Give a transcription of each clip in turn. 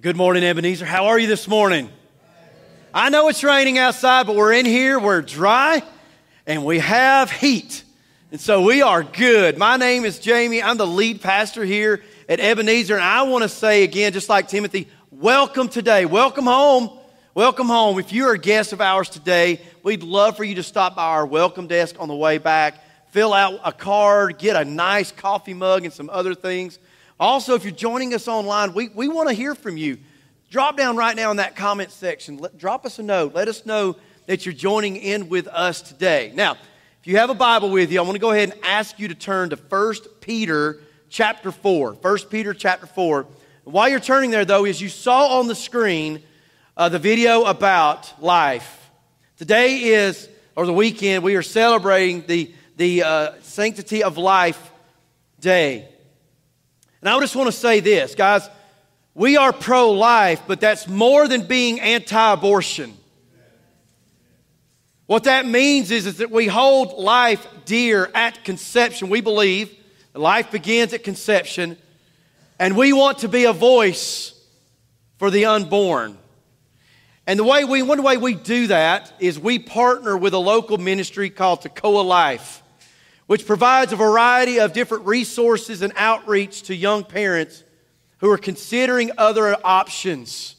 Good morning, Ebenezer. How are you this morning? I know it's raining outside, but we're in here, we're dry, and we have heat. And so we are good. My name is Jamie. I'm the lead pastor here at Ebenezer. And I want to say again, just like Timothy, welcome today. Welcome home. Welcome home. If you're a guest of ours today, we'd love for you to stop by our welcome desk on the way back, fill out a card, get a nice coffee mug, and some other things. Also, if you're joining us online, we, we want to hear from you. Drop down right now in that comment section. Let, drop us a note. Let us know that you're joining in with us today. Now, if you have a Bible with you, I want to go ahead and ask you to turn to 1 Peter chapter 4. 1 Peter chapter 4. While you're turning there, though, as you saw on the screen uh, the video about life. Today is, or the weekend, we are celebrating the, the uh, Sanctity of Life Day. And I just want to say this, guys. We are pro life, but that's more than being anti abortion. What that means is, is that we hold life dear at conception. We believe life begins at conception, and we want to be a voice for the unborn. And the way we, one way we do that is we partner with a local ministry called Tekoa Life which provides a variety of different resources and outreach to young parents who are considering other options.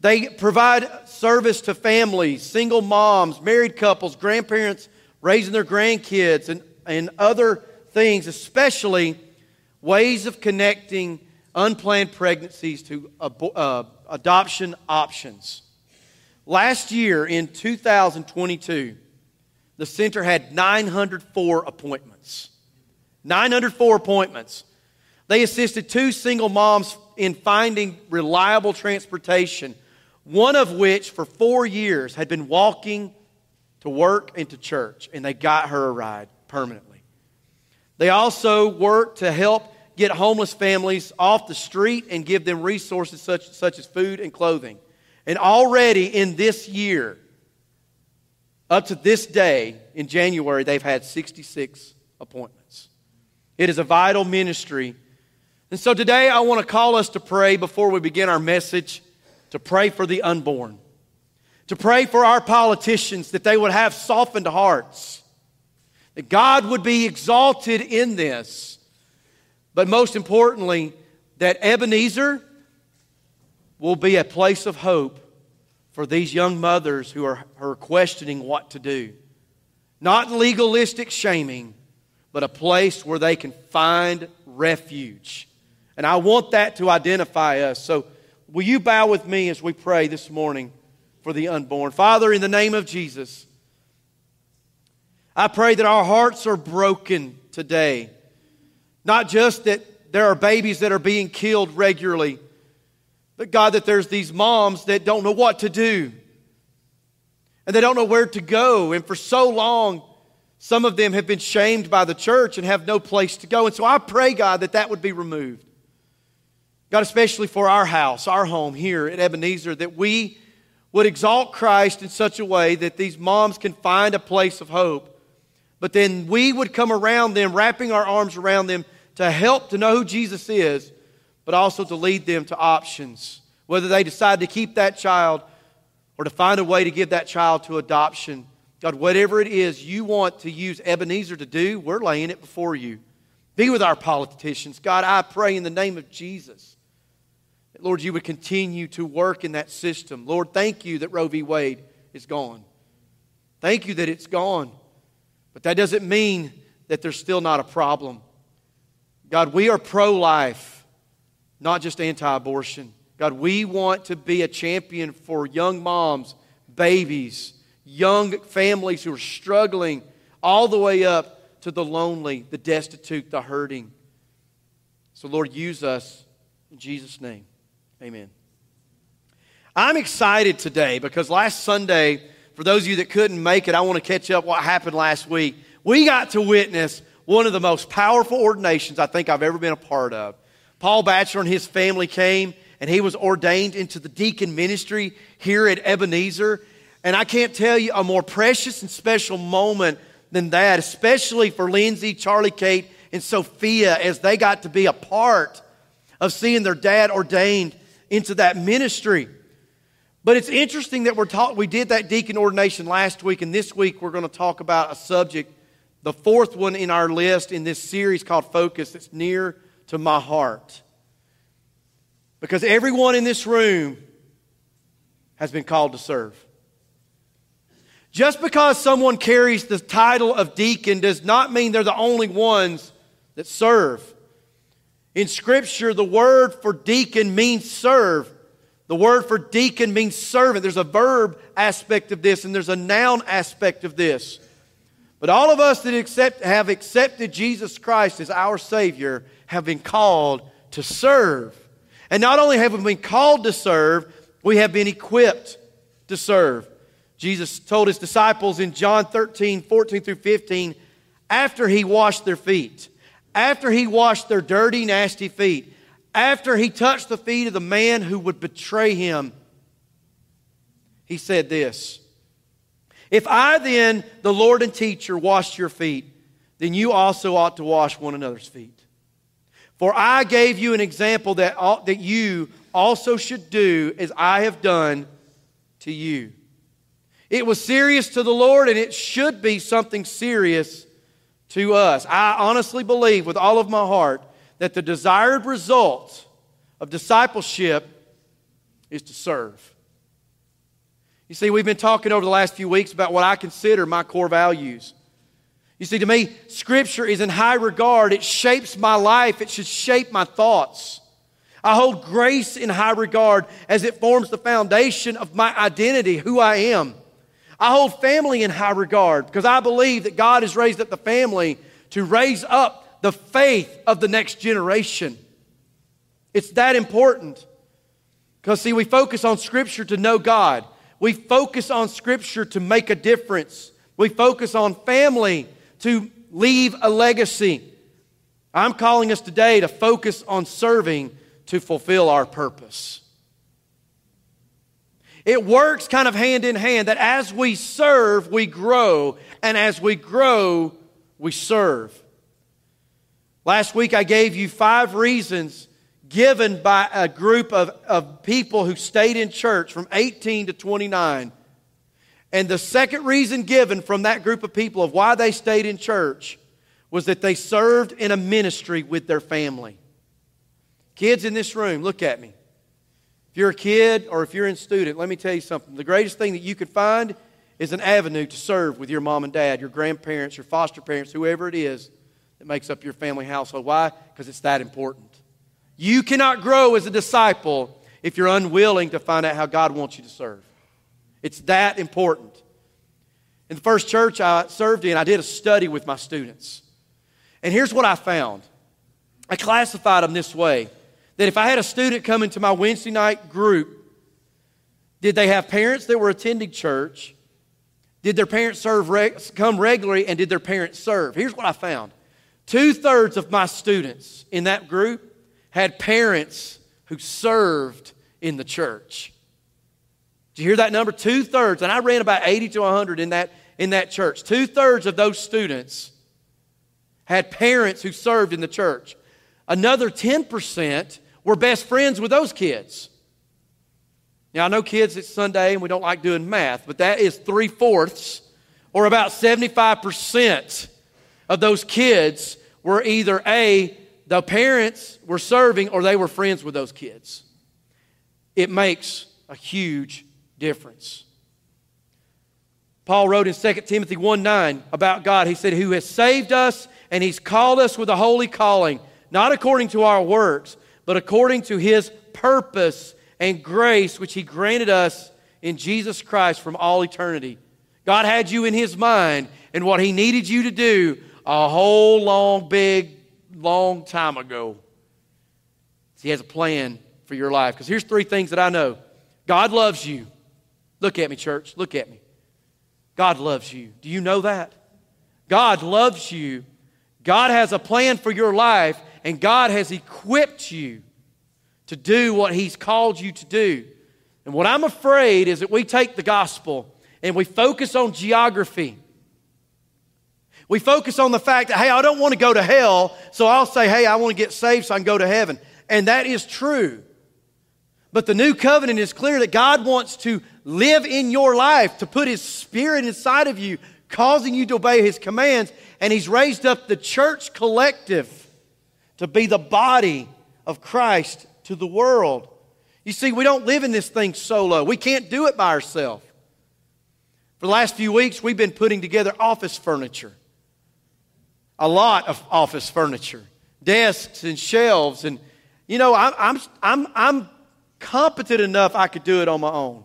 They provide service to families, single moms, married couples, grandparents raising their grandkids, and, and other things, especially ways of connecting unplanned pregnancies to uh, adoption options. Last year in 2022, the center had 904 appointments. 904 appointments. They assisted two single moms in finding reliable transportation, one of which for four years had been walking to work and to church, and they got her a ride permanently. They also worked to help get homeless families off the street and give them resources such, such as food and clothing. And already in this year, up to this day, in January, they've had 66 appointments. It is a vital ministry. And so today, I want to call us to pray before we begin our message to pray for the unborn, to pray for our politicians that they would have softened hearts, that God would be exalted in this, but most importantly, that Ebenezer will be a place of hope for these young mothers who are, are questioning what to do. Not legalistic shaming, but a place where they can find refuge. And I want that to identify us. So, will you bow with me as we pray this morning for the unborn? Father, in the name of Jesus, I pray that our hearts are broken today. Not just that there are babies that are being killed regularly but God, that there's these moms that don't know what to do and they don't know where to go. And for so long, some of them have been shamed by the church and have no place to go. And so I pray, God, that that would be removed. God, especially for our house, our home here at Ebenezer, that we would exalt Christ in such a way that these moms can find a place of hope. But then we would come around them, wrapping our arms around them to help to know who Jesus is but also to lead them to options. Whether they decide to keep that child or to find a way to give that child to adoption. God, whatever it is you want to use Ebenezer to do, we're laying it before you. Be with our politicians. God, I pray in the name of Jesus that, Lord, you would continue to work in that system. Lord, thank you that Roe v. Wade is gone. Thank you that it's gone. But that doesn't mean that there's still not a problem. God, we are pro life not just anti abortion. God, we want to be a champion for young moms, babies, young families who are struggling, all the way up to the lonely, the destitute, the hurting. So, Lord, use us in Jesus' name. Amen. I'm excited today because last Sunday, for those of you that couldn't make it, I want to catch up what happened last week. We got to witness one of the most powerful ordinations I think I've ever been a part of. Paul Batchelor and his family came and he was ordained into the deacon ministry here at Ebenezer. And I can't tell you a more precious and special moment than that, especially for Lindsay, Charlie, Kate, and Sophia as they got to be a part of seeing their dad ordained into that ministry. But it's interesting that we're taught, we did that deacon ordination last week, and this week we're going to talk about a subject, the fourth one in our list in this series called Focus, that's near to my heart. Because everyone in this room has been called to serve. Just because someone carries the title of deacon does not mean they're the only ones that serve. In Scripture, the word for deacon means serve. The word for deacon means servant. There's a verb aspect of this, and there's a noun aspect of this. But all of us that accept, have accepted Jesus Christ as our Savior have been called to serve. And not only have we been called to serve, we have been equipped to serve. Jesus told his disciples in John 13, 14 through 15, after he washed their feet, after he washed their dirty, nasty feet, after he touched the feet of the man who would betray him, he said this If I then, the Lord and teacher, washed your feet, then you also ought to wash one another's feet. For I gave you an example that, that you also should do as I have done to you. It was serious to the Lord, and it should be something serious to us. I honestly believe with all of my heart that the desired result of discipleship is to serve. You see, we've been talking over the last few weeks about what I consider my core values. You see, to me, Scripture is in high regard. It shapes my life, it should shape my thoughts. I hold grace in high regard as it forms the foundation of my identity, who I am. I hold family in high regard because I believe that God has raised up the family to raise up the faith of the next generation. It's that important. Because, see, we focus on Scripture to know God, we focus on Scripture to make a difference, we focus on family to leave a legacy. I'm calling us today to focus on serving to fulfill our purpose. It works kind of hand in hand that as we serve, we grow, and as we grow, we serve. Last week, I gave you five reasons given by a group of, of people who stayed in church from 18 to 29. And the second reason given from that group of people of why they stayed in church was that they served in a ministry with their family. Kids in this room, look at me If you're a kid or if you're a student, let me tell you something. The greatest thing that you could find is an avenue to serve with your mom and dad, your grandparents, your foster parents, whoever it is that makes up your family household. Why? Because it's that important. You cannot grow as a disciple if you're unwilling to find out how God wants you to serve. It's that important. In the first church I served in, I did a study with my students. And here's what I found I classified them this way that if I had a student come into my Wednesday night group, did they have parents that were attending church? Did their parents serve come regularly and did their parents serve? Here's what I found. Two thirds of my students in that group had parents who served in the church. You hear that number? Two thirds. And I ran about 80 to 100 in that, in that church. Two thirds of those students had parents who served in the church. Another 10% we're best friends with those kids. Now, I know kids, it's Sunday and we don't like doing math, but that is three fourths or about 75% of those kids were either A, the parents were serving or they were friends with those kids. It makes a huge difference. Paul wrote in 2 Timothy 1 9 about God. He said, Who has saved us and he's called us with a holy calling, not according to our works, but according to his purpose and grace, which he granted us in Jesus Christ from all eternity. God had you in his mind and what he needed you to do a whole long, big, long time ago. He has a plan for your life. Because here's three things that I know God loves you. Look at me, church. Look at me. God loves you. Do you know that? God loves you. God has a plan for your life, and God has equipped you to do what He's called you to do. And what I'm afraid is that we take the gospel and we focus on geography. We focus on the fact that, hey, I don't want to go to hell, so I'll say, hey, I want to get saved so I can go to heaven. And that is true. But the new covenant is clear that God wants to live in your life, to put his spirit inside of you, causing you to obey his commands. And he's raised up the church collective to be the body of Christ to the world. You see, we don't live in this thing solo. We can't do it by ourselves. For the last few weeks, we've been putting together office furniture. A lot of office furniture, desks and shelves. And, you know, I'm, I'm, I'm, I'm competent enough I could do it on my own.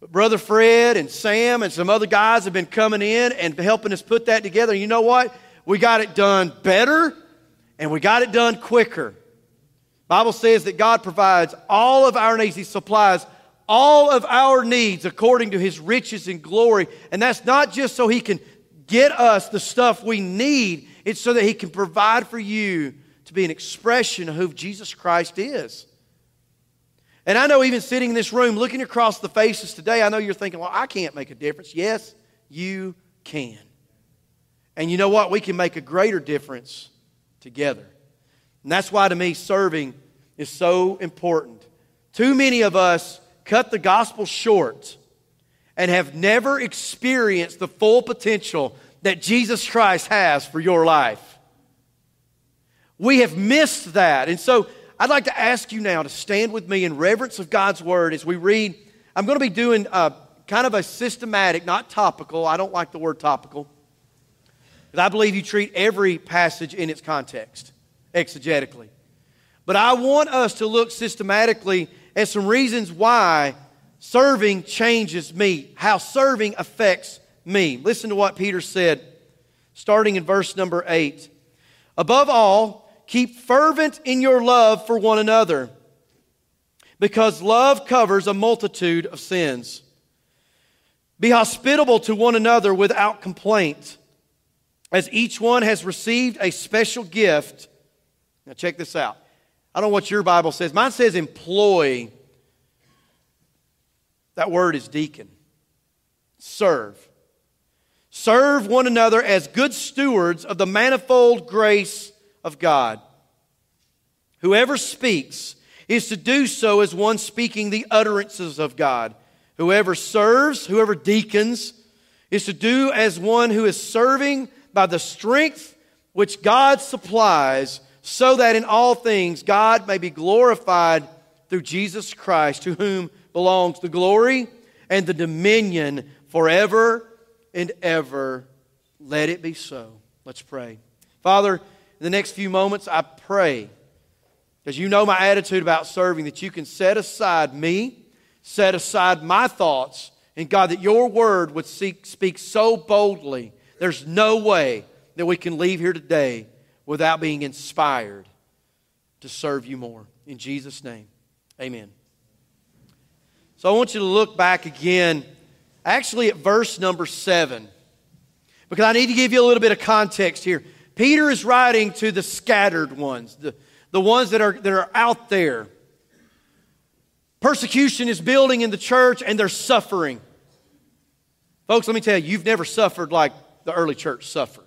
But Brother Fred and Sam and some other guys have been coming in and helping us put that together. You know what? We got it done better and we got it done quicker. Bible says that God provides all of our needs. He supplies all of our needs according to his riches and glory. And that's not just so he can get us the stuff we need, it's so that he can provide for you to be an expression of who Jesus Christ is. And I know even sitting in this room, looking across the faces today, I know you're thinking, well, I can't make a difference. Yes, you can. And you know what? We can make a greater difference together. And that's why, to me, serving is so important. Too many of us cut the gospel short and have never experienced the full potential that Jesus Christ has for your life. We have missed that. And so I'd like to ask you now to stand with me in reverence of God's word as we read. I'm going to be doing a, kind of a systematic, not topical. I don't like the word topical. Because I believe you treat every passage in its context, exegetically. But I want us to look systematically at some reasons why serving changes me, how serving affects me. Listen to what Peter said, starting in verse number 8. Above all, Keep fervent in your love for one another, because love covers a multitude of sins. Be hospitable to one another without complaint, as each one has received a special gift. Now, check this out. I don't know what your Bible says. Mine says employ. That word is deacon. Serve. Serve one another as good stewards of the manifold grace of God. Whoever speaks is to do so as one speaking the utterances of God. Whoever serves, whoever deacons, is to do as one who is serving by the strength which God supplies, so that in all things God may be glorified through Jesus Christ, to whom belongs the glory and the dominion forever and ever. Let it be so. Let's pray. Father, the next few moments, I pray, because you know my attitude about serving, that you can set aside me, set aside my thoughts, and God, that your word would seek, speak so boldly. There's no way that we can leave here today without being inspired to serve you more. In Jesus' name, amen. So I want you to look back again, actually at verse number seven, because I need to give you a little bit of context here. Peter is writing to the scattered ones, the, the ones that are, that are out there. Persecution is building in the church and they're suffering. Folks, let me tell you, you've never suffered like the early church suffered.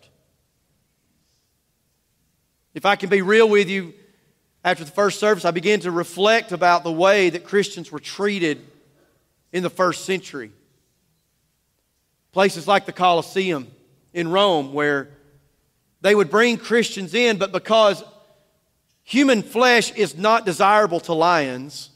If I can be real with you, after the first service, I began to reflect about the way that Christians were treated in the first century. Places like the Colosseum in Rome, where they would bring Christians in, but because human flesh is not desirable to lions,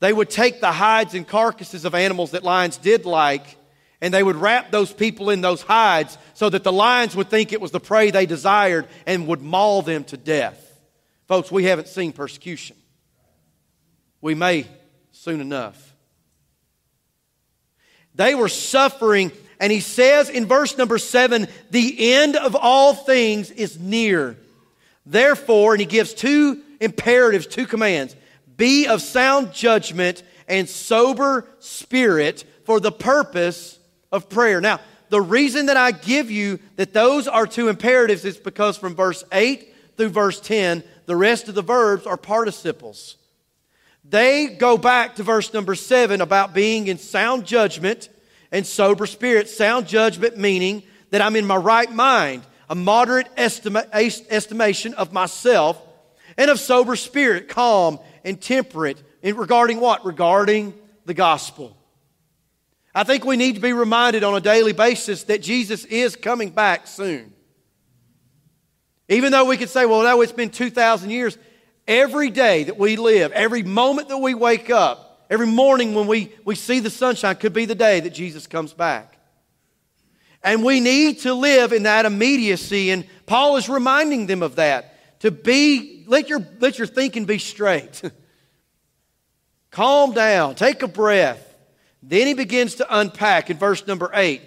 they would take the hides and carcasses of animals that lions did like, and they would wrap those people in those hides so that the lions would think it was the prey they desired and would maul them to death. Folks, we haven't seen persecution. We may soon enough. They were suffering and he says in verse number seven, the end of all things is near. Therefore, and he gives two imperatives, two commands be of sound judgment and sober spirit for the purpose of prayer. Now, the reason that I give you that those are two imperatives is because from verse 8 through verse 10, the rest of the verbs are participles. They go back to verse number 7 about being in sound judgment and sober spirit. Sound judgment meaning that I'm in my right mind, a moderate estima- estimation of myself, and of sober spirit, calm and temperate in regarding what? Regarding the gospel. I think we need to be reminded on a daily basis that Jesus is coming back soon. Even though we could say, well, no, it's been 2,000 years, every day that we live, every moment that we wake up, every morning when we, we see the sunshine could be the day that Jesus comes back. And we need to live in that immediacy. And Paul is reminding them of that. To be, let your, let your thinking be straight. Calm down, take a breath. Then he begins to unpack in verse number eight.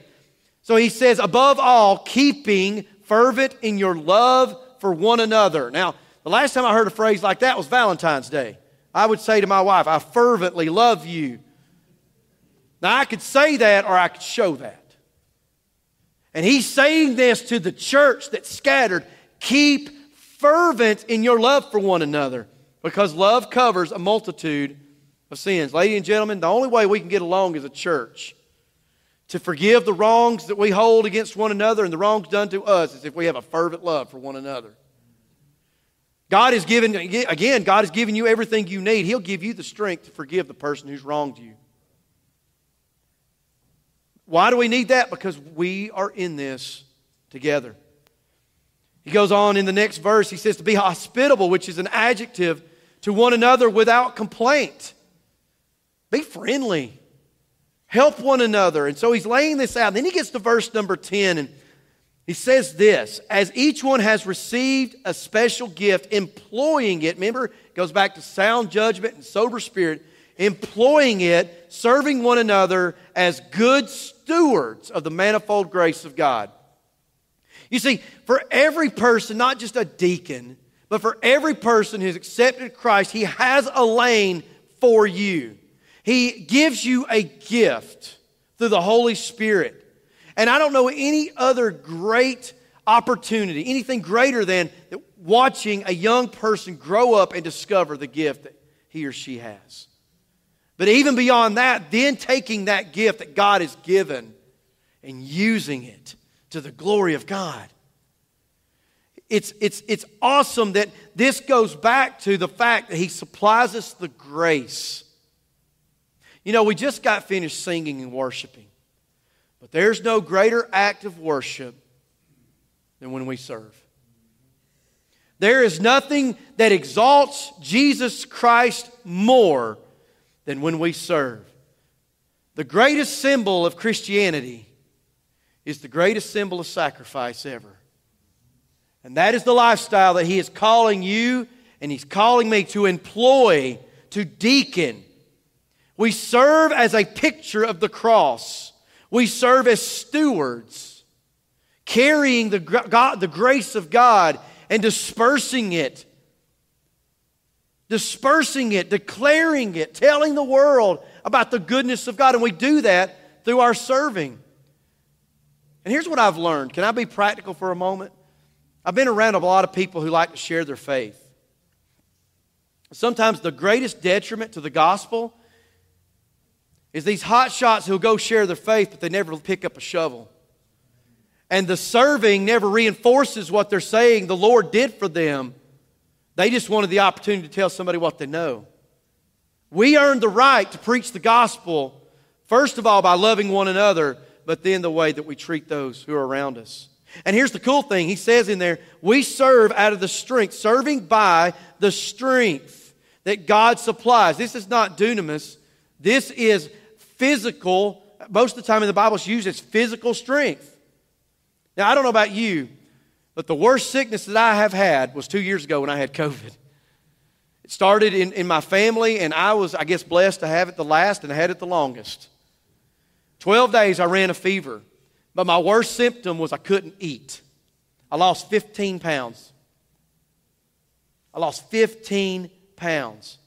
So he says, above all, keeping fervent in your love for one another. Now, the last time I heard a phrase like that was Valentine's Day. I would say to my wife, I fervently love you. Now, I could say that or I could show that. And he's saying this to the church that's scattered. Keep fervent in your love for one another because love covers a multitude of sins. Ladies and gentlemen, the only way we can get along as a church to forgive the wrongs that we hold against one another and the wrongs done to us is if we have a fervent love for one another. God has given, again, God has given you everything you need. He'll give you the strength to forgive the person who's wronged you. Why do we need that? Because we are in this together. He goes on in the next verse, he says to be hospitable, which is an adjective to one another without complaint. Be friendly. Help one another. And so he's laying this out. Then he gets to verse number 10 and he says this As each one has received a special gift, employing it, remember, it goes back to sound judgment and sober spirit, employing it, serving one another as good stewards of the manifold grace of God. You see, for every person, not just a deacon, but for every person who's accepted Christ, He has a lane for you. He gives you a gift through the Holy Spirit. And I don't know any other great opportunity, anything greater than watching a young person grow up and discover the gift that he or she has. But even beyond that, then taking that gift that God has given and using it to the glory of God. It's, it's, it's awesome that this goes back to the fact that He supplies us the grace you know, we just got finished singing and worshiping. But there's no greater act of worship than when we serve. There is nothing that exalts Jesus Christ more than when we serve. The greatest symbol of Christianity is the greatest symbol of sacrifice ever. And that is the lifestyle that He is calling you and He's calling me to employ, to deacon we serve as a picture of the cross. We serve as stewards, carrying the, God, the grace of God and dispersing it. Dispersing it, declaring it, telling the world about the goodness of God. And we do that through our serving. And here's what I've learned. Can I be practical for a moment? I've been around a lot of people who like to share their faith. Sometimes the greatest detriment to the gospel is these hot shots who'll go share their faith, but they never pick up a shovel. And the serving never reinforces what they're saying the Lord did for them. They just wanted the opportunity to tell somebody what they know. We earned the right to preach the gospel, first of all, by loving one another, but then the way that we treat those who are around us. And here's the cool thing He says in there, we serve out of the strength, serving by the strength that God supplies. This is not dunamis, this is physical, most of the time in the Bible, it's used as physical strength. Now, I don't know about you, but the worst sickness that I have had was two years ago when I had COVID. It started in, in my family, and I was, I guess, blessed to have it the last and I had it the longest. 12 days I ran a fever, but my worst symptom was I couldn't eat. I lost 15 pounds. I lost 15 pounds.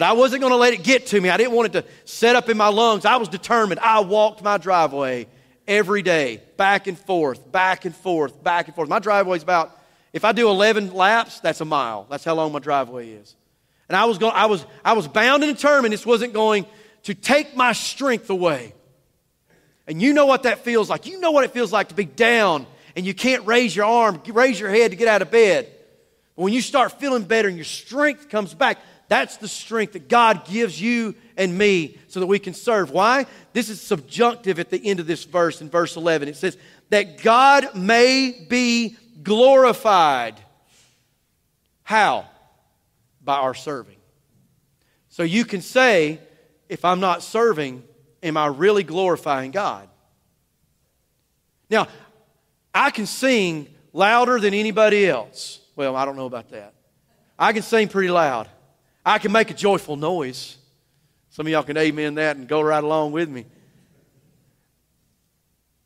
But I wasn't going to let it get to me. I didn't want it to set up in my lungs. I was determined. I walked my driveway every day, back and forth, back and forth, back and forth. My driveway's about, if I do 11 laps, that's a mile. That's how long my driveway is. And I was, going, I was, I was bound and determined this wasn't going to take my strength away. And you know what that feels like. You know what it feels like to be down and you can't raise your arm, raise your head to get out of bed. But when you start feeling better and your strength comes back, That's the strength that God gives you and me so that we can serve. Why? This is subjunctive at the end of this verse in verse 11. It says, that God may be glorified. How? By our serving. So you can say, if I'm not serving, am I really glorifying God? Now, I can sing louder than anybody else. Well, I don't know about that. I can sing pretty loud. I can make a joyful noise. Some of y'all can amen that and go right along with me.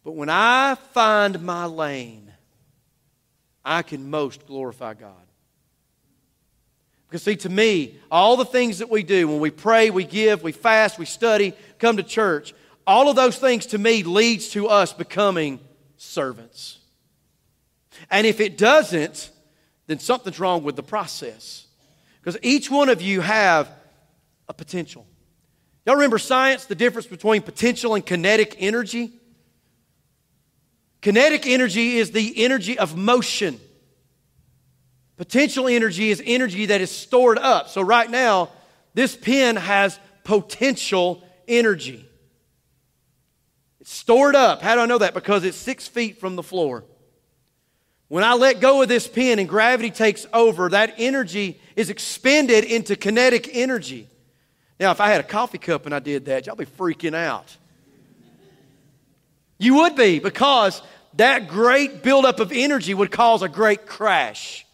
But when I find my lane, I can most glorify God. Because, see, to me, all the things that we do, when we pray, we give, we fast, we study, come to church, all of those things to me leads to us becoming servants. And if it doesn't, then something's wrong with the process. Because each one of you have a potential. Y'all remember science, the difference between potential and kinetic energy? Kinetic energy is the energy of motion. Potential energy is energy that is stored up. So, right now, this pen has potential energy. It's stored up. How do I know that? Because it's six feet from the floor. When I let go of this pen and gravity takes over, that energy is expended into kinetic energy. Now, if I had a coffee cup and I did that, y'all be freaking out. You would be because that great buildup of energy would cause a great crash.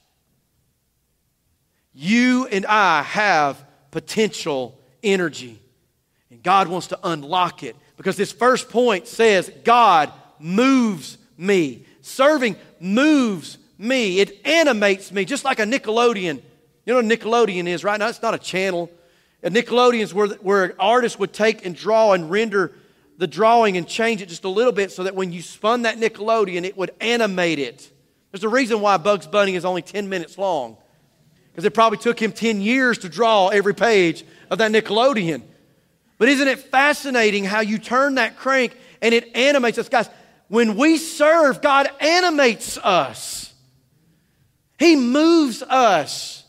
You and I have potential energy, and God wants to unlock it because this first point says God moves me. Serving moves me, it animates me, just like a Nickelodeon. You know what Nickelodeon is, right? Now, it's not a channel. Nickelodeon is where, where an artist would take and draw and render the drawing and change it just a little bit so that when you spun that Nickelodeon, it would animate it. There's a reason why Bugs Bunny is only 10 minutes long. Because it probably took him 10 years to draw every page of that Nickelodeon. But isn't it fascinating how you turn that crank and it animates us? Guys, when we serve, God animates us, He moves us.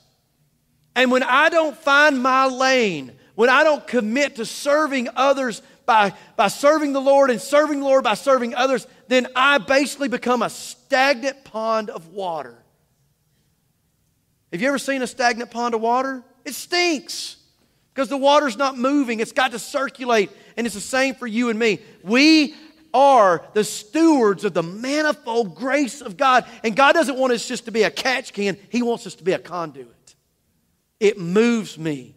And when I don't find my lane, when I don't commit to serving others by, by serving the Lord and serving the Lord by serving others, then I basically become a stagnant pond of water. Have you ever seen a stagnant pond of water? It stinks because the water's not moving. It's got to circulate, and it's the same for you and me. We are the stewards of the manifold grace of God, and God doesn't want us just to be a catch can, He wants us to be a conduit. It moves me.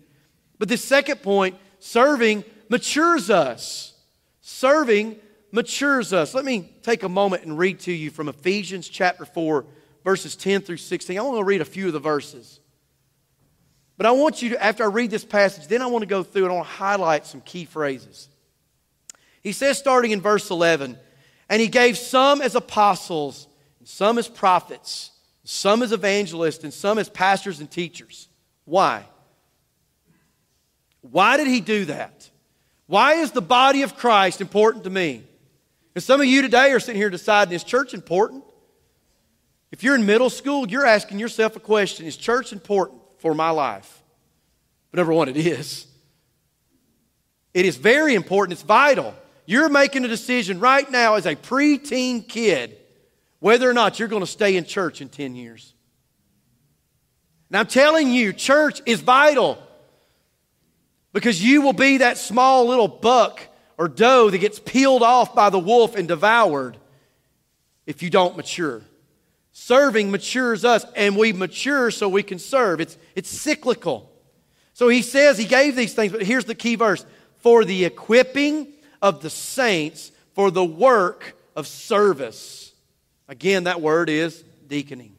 But the second point, serving matures us. Serving matures us. Let me take a moment and read to you from Ephesians chapter 4, verses 10 through 16. I want to read a few of the verses. But I want you to, after I read this passage, then I want to go through and I want to highlight some key phrases. He says, starting in verse 11, and he gave some as apostles, some as prophets, some as evangelists, and some as pastors and teachers. Why? Why did he do that? Why is the body of Christ important to me? And some of you today are sitting here deciding, is church important? If you're in middle school, you're asking yourself a question Is church important for my life? But number one, it is. It is very important, it's vital. You're making a decision right now as a preteen kid whether or not you're going to stay in church in 10 years. And I'm telling you, church is vital. Because you will be that small little buck or doe that gets peeled off by the wolf and devoured if you don't mature. Serving matures us, and we mature so we can serve. It's, it's cyclical. So he says he gave these things, but here's the key verse for the equipping of the saints for the work of service. Again, that word is deaconing.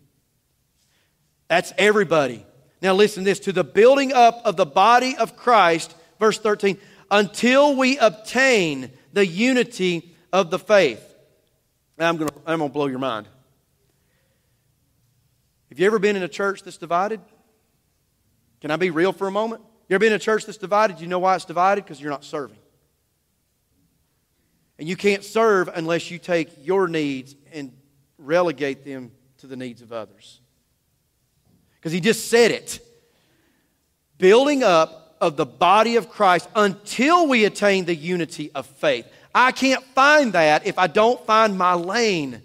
That's everybody. Now, listen to this to the building up of the body of Christ, verse 13, until we obtain the unity of the faith. Now, I'm going to I'm going to blow your mind. Have you ever been in a church that's divided? Can I be real for a moment? You ever been in a church that's divided? You know why it's divided? Because you're not serving. And you can't serve unless you take your needs and relegate them to the needs of others because he just said it. building up of the body of Christ until we attain the unity of faith. I can't find that if I don't find my lane.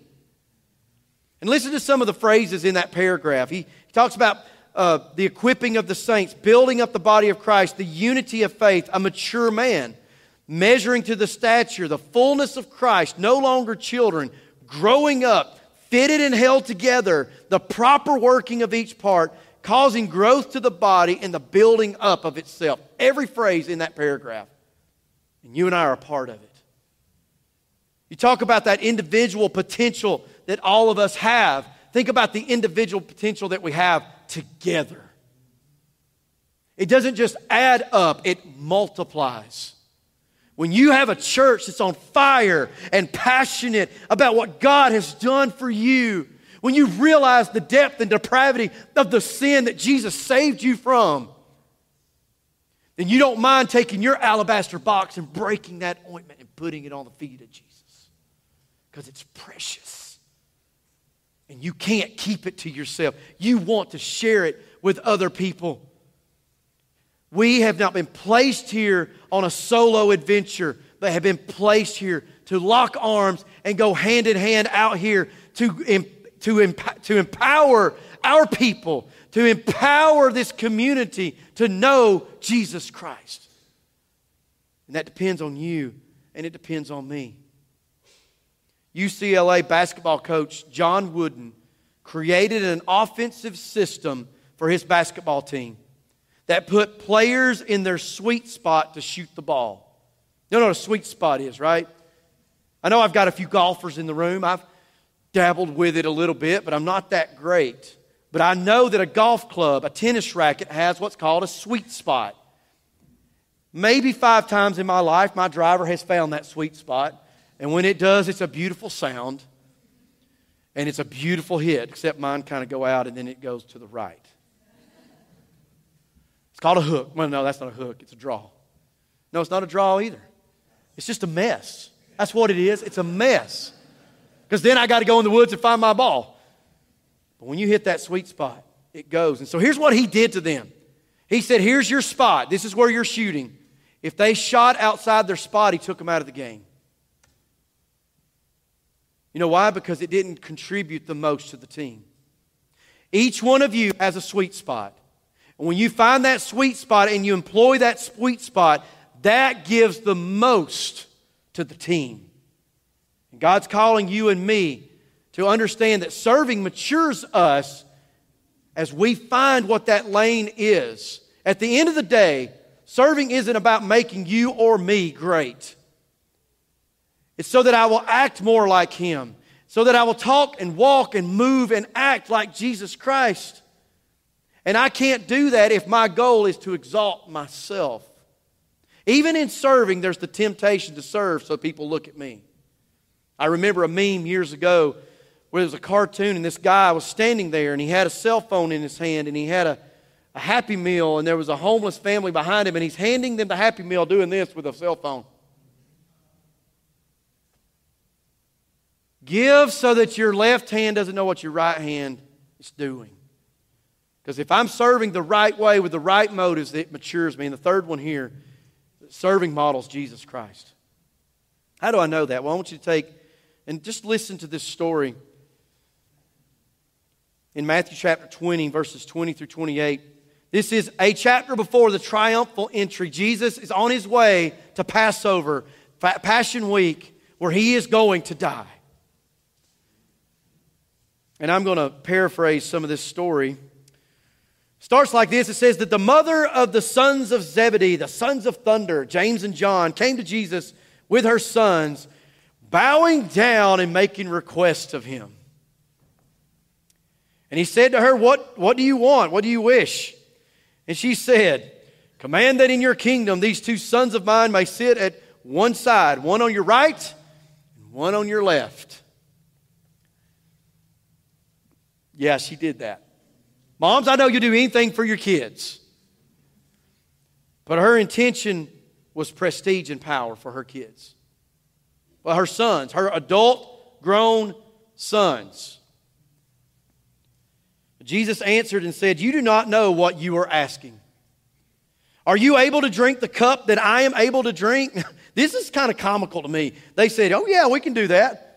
And listen to some of the phrases in that paragraph. He, he talks about uh, the equipping of the saints, building up the body of Christ, the unity of faith, a mature man, measuring to the stature, the fullness of Christ, no longer children, growing up, fitted and held together, the proper working of each part, causing growth to the body and the building up of itself. Every phrase in that paragraph. And you and I are a part of it. You talk about that individual potential that all of us have. Think about the individual potential that we have together. It doesn't just add up, it multiplies. When you have a church that's on fire and passionate about what God has done for you, when you realize the depth and depravity of the sin that Jesus saved you from, then you don't mind taking your alabaster box and breaking that ointment and putting it on the feet of Jesus because it's precious. And you can't keep it to yourself. You want to share it with other people. We have not been placed here on a solo adventure, but have been placed here to lock arms and go hand in hand out here to, to, to empower our people, to empower this community to know Jesus Christ. And that depends on you, and it depends on me. UCLA basketball coach John Wooden created an offensive system for his basketball team that put players in their sweet spot to shoot the ball. You know what a sweet spot is, right? I know I've got a few golfers in the room. I've dabbled with it a little bit, but I'm not that great. But I know that a golf club, a tennis racket, has what's called a sweet spot. Maybe five times in my life, my driver has found that sweet spot. And when it does, it's a beautiful sound and it's a beautiful hit, except mine kind of go out and then it goes to the right. It's called a hook. Well, no, that's not a hook, it's a draw. No, it's not a draw either. It's just a mess. That's what it is. It's a mess. Because then I got to go in the woods and find my ball. But when you hit that sweet spot, it goes. And so here's what he did to them. He said, Here's your spot. This is where you're shooting. If they shot outside their spot, he took them out of the game. You know why? Because it didn't contribute the most to the team. Each one of you has a sweet spot. When you find that sweet spot and you employ that sweet spot, that gives the most to the team. And God's calling you and me to understand that serving matures us as we find what that lane is. At the end of the day, serving isn't about making you or me great. It's so that I will act more like Him, so that I will talk and walk and move and act like Jesus Christ. And I can't do that if my goal is to exalt myself. Even in serving, there's the temptation to serve so people look at me. I remember a meme years ago where there was a cartoon and this guy was standing there and he had a cell phone in his hand and he had a, a Happy Meal and there was a homeless family behind him and he's handing them the Happy Meal doing this with a cell phone. Give so that your left hand doesn't know what your right hand is doing. Because if I'm serving the right way with the right motives, it matures me. And the third one here, serving models Jesus Christ. How do I know that? Well, I want you to take and just listen to this story in Matthew chapter 20, verses 20 through 28. This is a chapter before the triumphal entry. Jesus is on his way to Passover, Passion Week, where he is going to die. And I'm going to paraphrase some of this story. Starts like this it says that the mother of the sons of Zebedee, the sons of thunder, James and John, came to Jesus with her sons, bowing down and making requests of him. And he said to her, What, what do you want? What do you wish? And she said, Command that in your kingdom these two sons of mine may sit at one side, one on your right and one on your left. Yeah, she did that. Moms, I know you'll do anything for your kids. But her intention was prestige and power for her kids. Well, her sons, her adult grown sons. Jesus answered and said, You do not know what you are asking. Are you able to drink the cup that I am able to drink? this is kind of comical to me. They said, Oh, yeah, we can do that.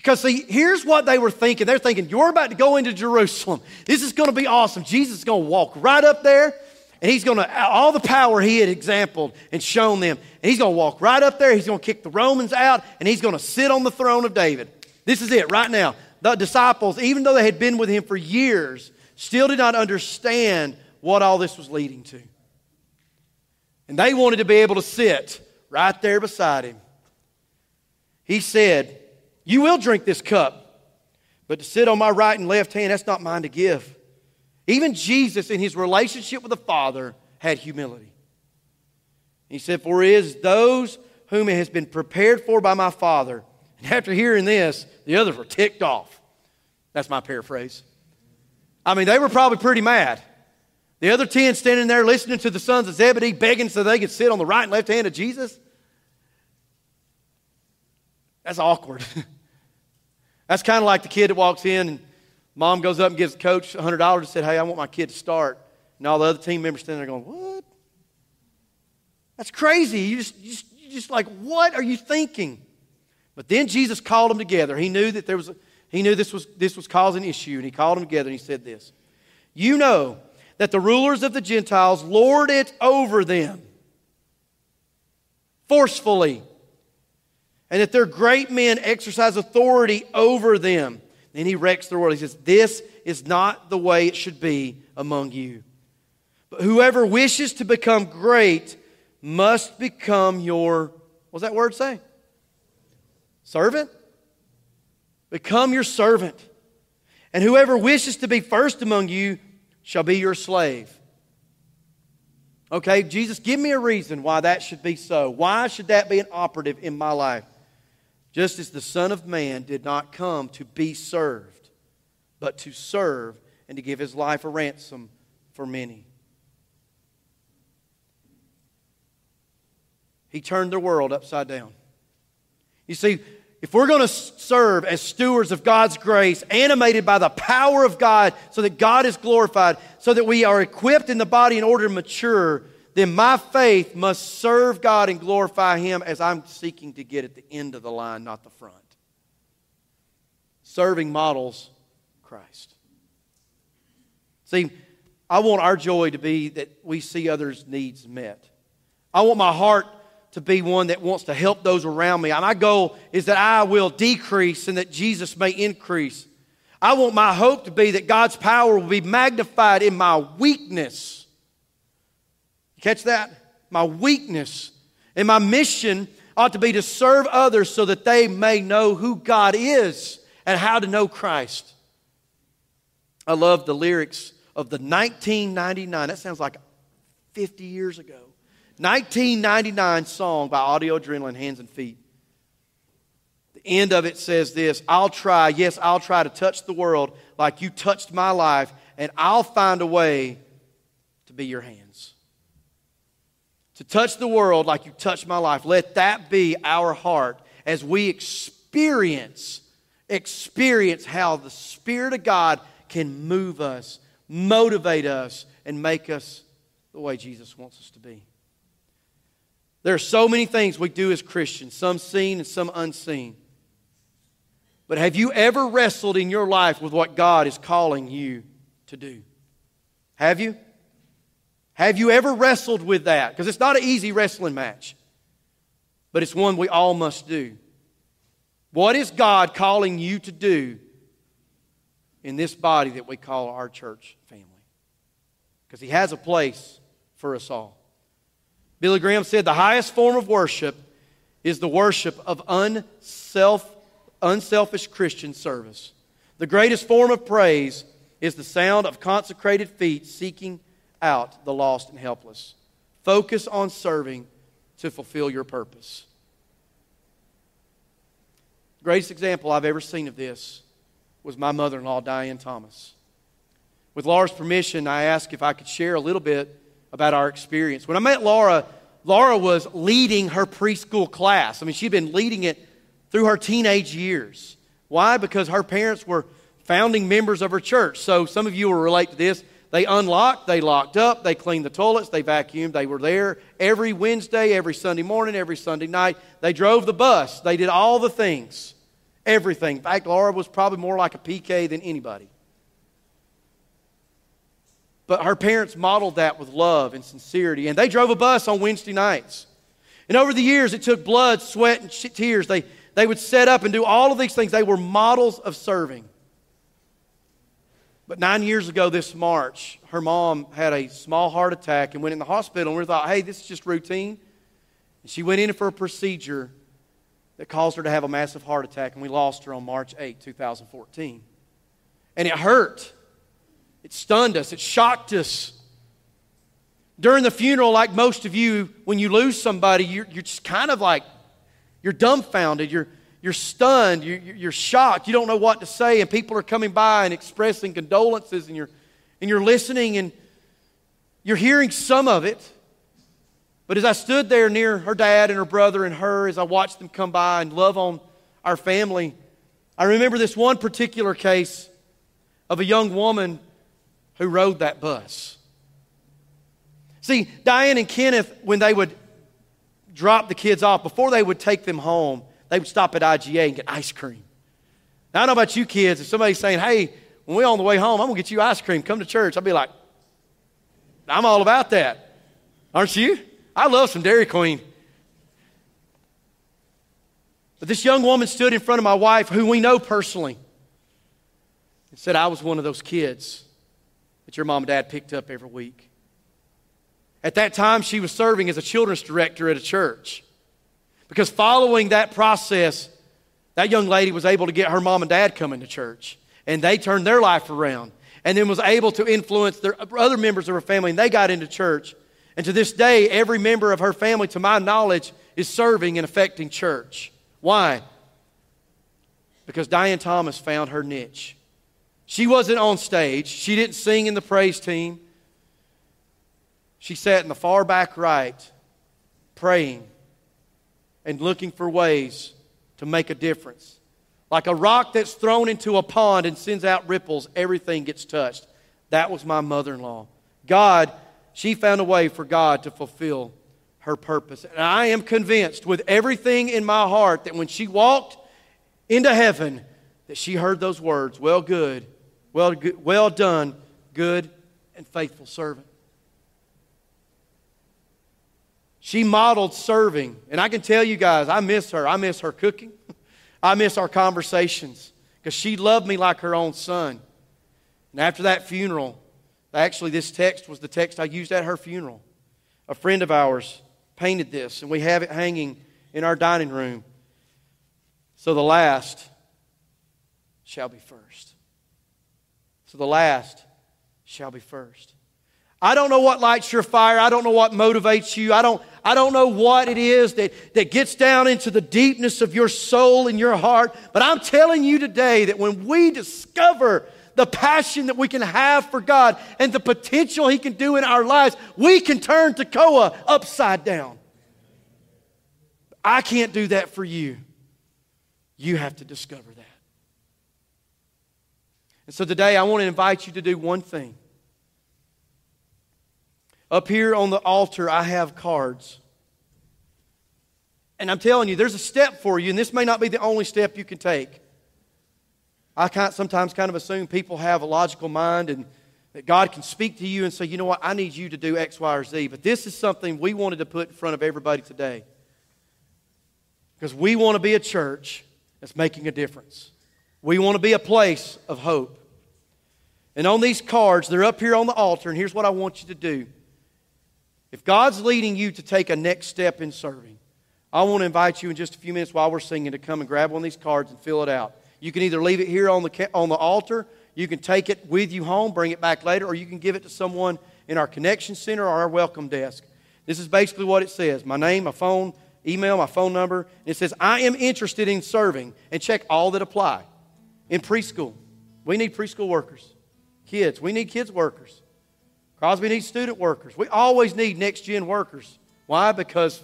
Because, see, here's what they were thinking. They're thinking, You're about to go into Jerusalem. This is going to be awesome. Jesus is going to walk right up there, and he's going to, all the power he had exampled and shown them, and he's going to walk right up there. He's going to kick the Romans out, and he's going to sit on the throne of David. This is it right now. The disciples, even though they had been with him for years, still did not understand what all this was leading to. And they wanted to be able to sit right there beside him. He said, You will drink this cup, but to sit on my right and left hand, that's not mine to give. Even Jesus, in his relationship with the Father, had humility. He said, For it is those whom it has been prepared for by my Father. And after hearing this, the others were ticked off. That's my paraphrase. I mean, they were probably pretty mad. The other 10 standing there listening to the sons of Zebedee begging so they could sit on the right and left hand of Jesus. That's awkward. That's kind of like the kid that walks in and mom goes up and gives the coach $100 and said, Hey, I want my kid to start. And all the other team members standing there going, What? That's crazy. You just, you just, you just like, what are you thinking? But then Jesus called them together. He knew that there was, a, he knew this was, this was causing issue, and he called them together and he said this You know that the rulers of the Gentiles lord it over them forcefully, and that their great men exercise authority over them. Then he wrecks their world. He says, This is not the way it should be among you. But whoever wishes to become great must become your, what's that word say? Servant? Become your servant. And whoever wishes to be first among you shall be your slave. Okay, Jesus, give me a reason why that should be so. Why should that be an operative in my life? Just as the Son of Man did not come to be served, but to serve and to give his life a ransom for many. He turned the world upside down. You see, if we're going to serve as stewards of God's grace, animated by the power of God, so that God is glorified, so that we are equipped in the body in order to mature, then my faith must serve God and glorify Him as I'm seeking to get at the end of the line, not the front. Serving models Christ. See, I want our joy to be that we see others' needs met. I want my heart to be one that wants to help those around me. And My goal is that I will decrease and that Jesus may increase. I want my hope to be that God's power will be magnified in my weakness. Catch that? My weakness. And my mission ought to be to serve others so that they may know who God is and how to know Christ. I love the lyrics of the 1999, that sounds like 50 years ago. 1999 song by Audio Adrenaline, Hands and Feet. The end of it says this I'll try, yes, I'll try to touch the world like you touched my life, and I'll find a way to be your hands. To touch the world like you touched my life. Let that be our heart as we experience, experience how the Spirit of God can move us, motivate us, and make us the way Jesus wants us to be. There are so many things we do as Christians, some seen and some unseen. But have you ever wrestled in your life with what God is calling you to do? Have you? Have you ever wrestled with that? Because it's not an easy wrestling match, but it's one we all must do. What is God calling you to do in this body that we call our church family? Because He has a place for us all. Billy Graham said the highest form of worship is the worship of unself, unselfish Christian service. The greatest form of praise is the sound of consecrated feet seeking out the lost and helpless. Focus on serving to fulfill your purpose. Greatest example I've ever seen of this was my mother in law, Diane Thomas. With Laura's permission, I asked if I could share a little bit about our experience. When I met Laura, Laura was leading her preschool class. I mean, she'd been leading it through her teenage years. Why? Because her parents were founding members of her church. So some of you will relate to this. They unlocked, they locked up, they cleaned the toilets, they vacuumed, they were there every Wednesday, every Sunday morning, every Sunday night. They drove the bus, they did all the things, everything. In fact, Laura was probably more like a PK than anybody. But her parents modeled that with love and sincerity, and they drove a bus on Wednesday nights. And over the years, it took blood, sweat, and tears. They, they would set up and do all of these things. They were models of serving. But nine years ago this March, her mom had a small heart attack and went in the hospital. And we thought, hey, this is just routine. And she went in for a procedure that caused her to have a massive heart attack, and we lost her on March 8, 2014. And it hurt. It stunned us. It shocked us. During the funeral, like most of you, when you lose somebody, you're, you're just kind of like, you're dumbfounded. You're, you're stunned, you're, you're shocked, you don't know what to say, and people are coming by and expressing condolences, and you're, and you're listening and you're hearing some of it. But as I stood there near her dad and her brother and her, as I watched them come by and love on our family, I remember this one particular case of a young woman who rode that bus. See, Diane and Kenneth, when they would drop the kids off, before they would take them home, they would stop at IGA and get ice cream. Now, I know about you kids, if somebody's saying, hey, when we're on the way home, I'm going to get you ice cream, come to church, I'll be like, I'm all about that. Aren't you? I love some Dairy Queen. But this young woman stood in front of my wife, who we know personally, and said, I was one of those kids that your mom and dad picked up every week. At that time, she was serving as a children's director at a church. Because following that process, that young lady was able to get her mom and dad coming to church. And they turned their life around. And then was able to influence their other members of her family, and they got into church. And to this day, every member of her family, to my knowledge, is serving and affecting church. Why? Because Diane Thomas found her niche. She wasn't on stage, she didn't sing in the praise team. She sat in the far back right, praying and looking for ways to make a difference. Like a rock that's thrown into a pond and sends out ripples, everything gets touched. That was my mother in law. God, she found a way for God to fulfill her purpose. And I am convinced with everything in my heart that when she walked into heaven, that she heard those words, well good, well, good, well done, good and faithful servant. She modeled serving. And I can tell you guys, I miss her. I miss her cooking. I miss our conversations because she loved me like her own son. And after that funeral, actually, this text was the text I used at her funeral. A friend of ours painted this, and we have it hanging in our dining room. So the last shall be first. So the last shall be first. I don't know what lights your fire. I don't know what motivates you. I don't, I don't know what it is that, that gets down into the deepness of your soul and your heart. But I'm telling you today that when we discover the passion that we can have for God and the potential He can do in our lives, we can turn Toccoa upside down. I can't do that for you. You have to discover that. And so today I want to invite you to do one thing. Up here on the altar, I have cards. And I'm telling you, there's a step for you, and this may not be the only step you can take. I sometimes kind of assume people have a logical mind and that God can speak to you and say, you know what, I need you to do X, Y, or Z. But this is something we wanted to put in front of everybody today. Because we want to be a church that's making a difference. We want to be a place of hope. And on these cards, they're up here on the altar, and here's what I want you to do. If God's leading you to take a next step in serving, I want to invite you in just a few minutes while we're singing to come and grab one of these cards and fill it out. You can either leave it here on the, on the altar, you can take it with you home, bring it back later, or you can give it to someone in our connection center or our welcome desk. This is basically what it says my name, my phone, email, my phone number. And It says, I am interested in serving, and check all that apply. In preschool, we need preschool workers. Kids, we need kids workers. Crosby needs student workers. We always need next gen workers. Why? Because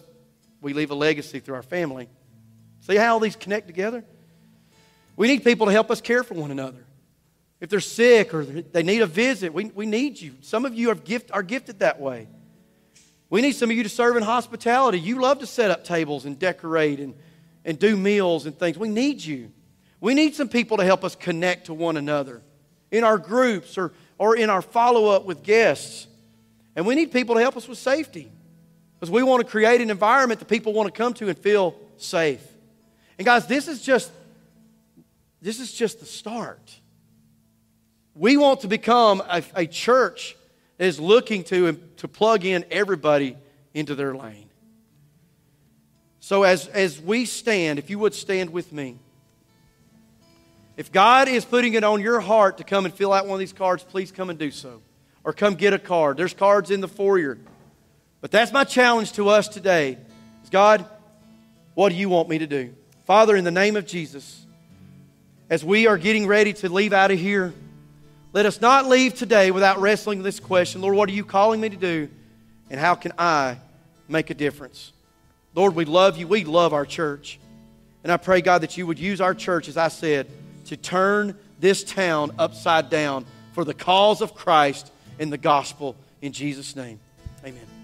we leave a legacy through our family. See how all these connect together? We need people to help us care for one another. If they're sick or they need a visit, we, we need you. Some of you are, gift, are gifted that way. We need some of you to serve in hospitality. You love to set up tables and decorate and, and do meals and things. We need you. We need some people to help us connect to one another in our groups or, or in our follow up with guests. And we need people to help us with safety because we want to create an environment that people want to come to and feel safe. And guys, this is just this is just the start. We want to become a, a church that is looking to, to plug in everybody into their lane. So, as, as we stand, if you would stand with me, if God is putting it on your heart to come and fill out one of these cards, please come and do so. Or come get a card. There's cards in the foyer. But that's my challenge to us today. Is God, what do you want me to do? Father, in the name of Jesus, as we are getting ready to leave out of here, let us not leave today without wrestling this question Lord, what are you calling me to do? And how can I make a difference? Lord, we love you. We love our church. And I pray, God, that you would use our church, as I said, to turn this town upside down for the cause of Christ and the gospel in Jesus' name. Amen.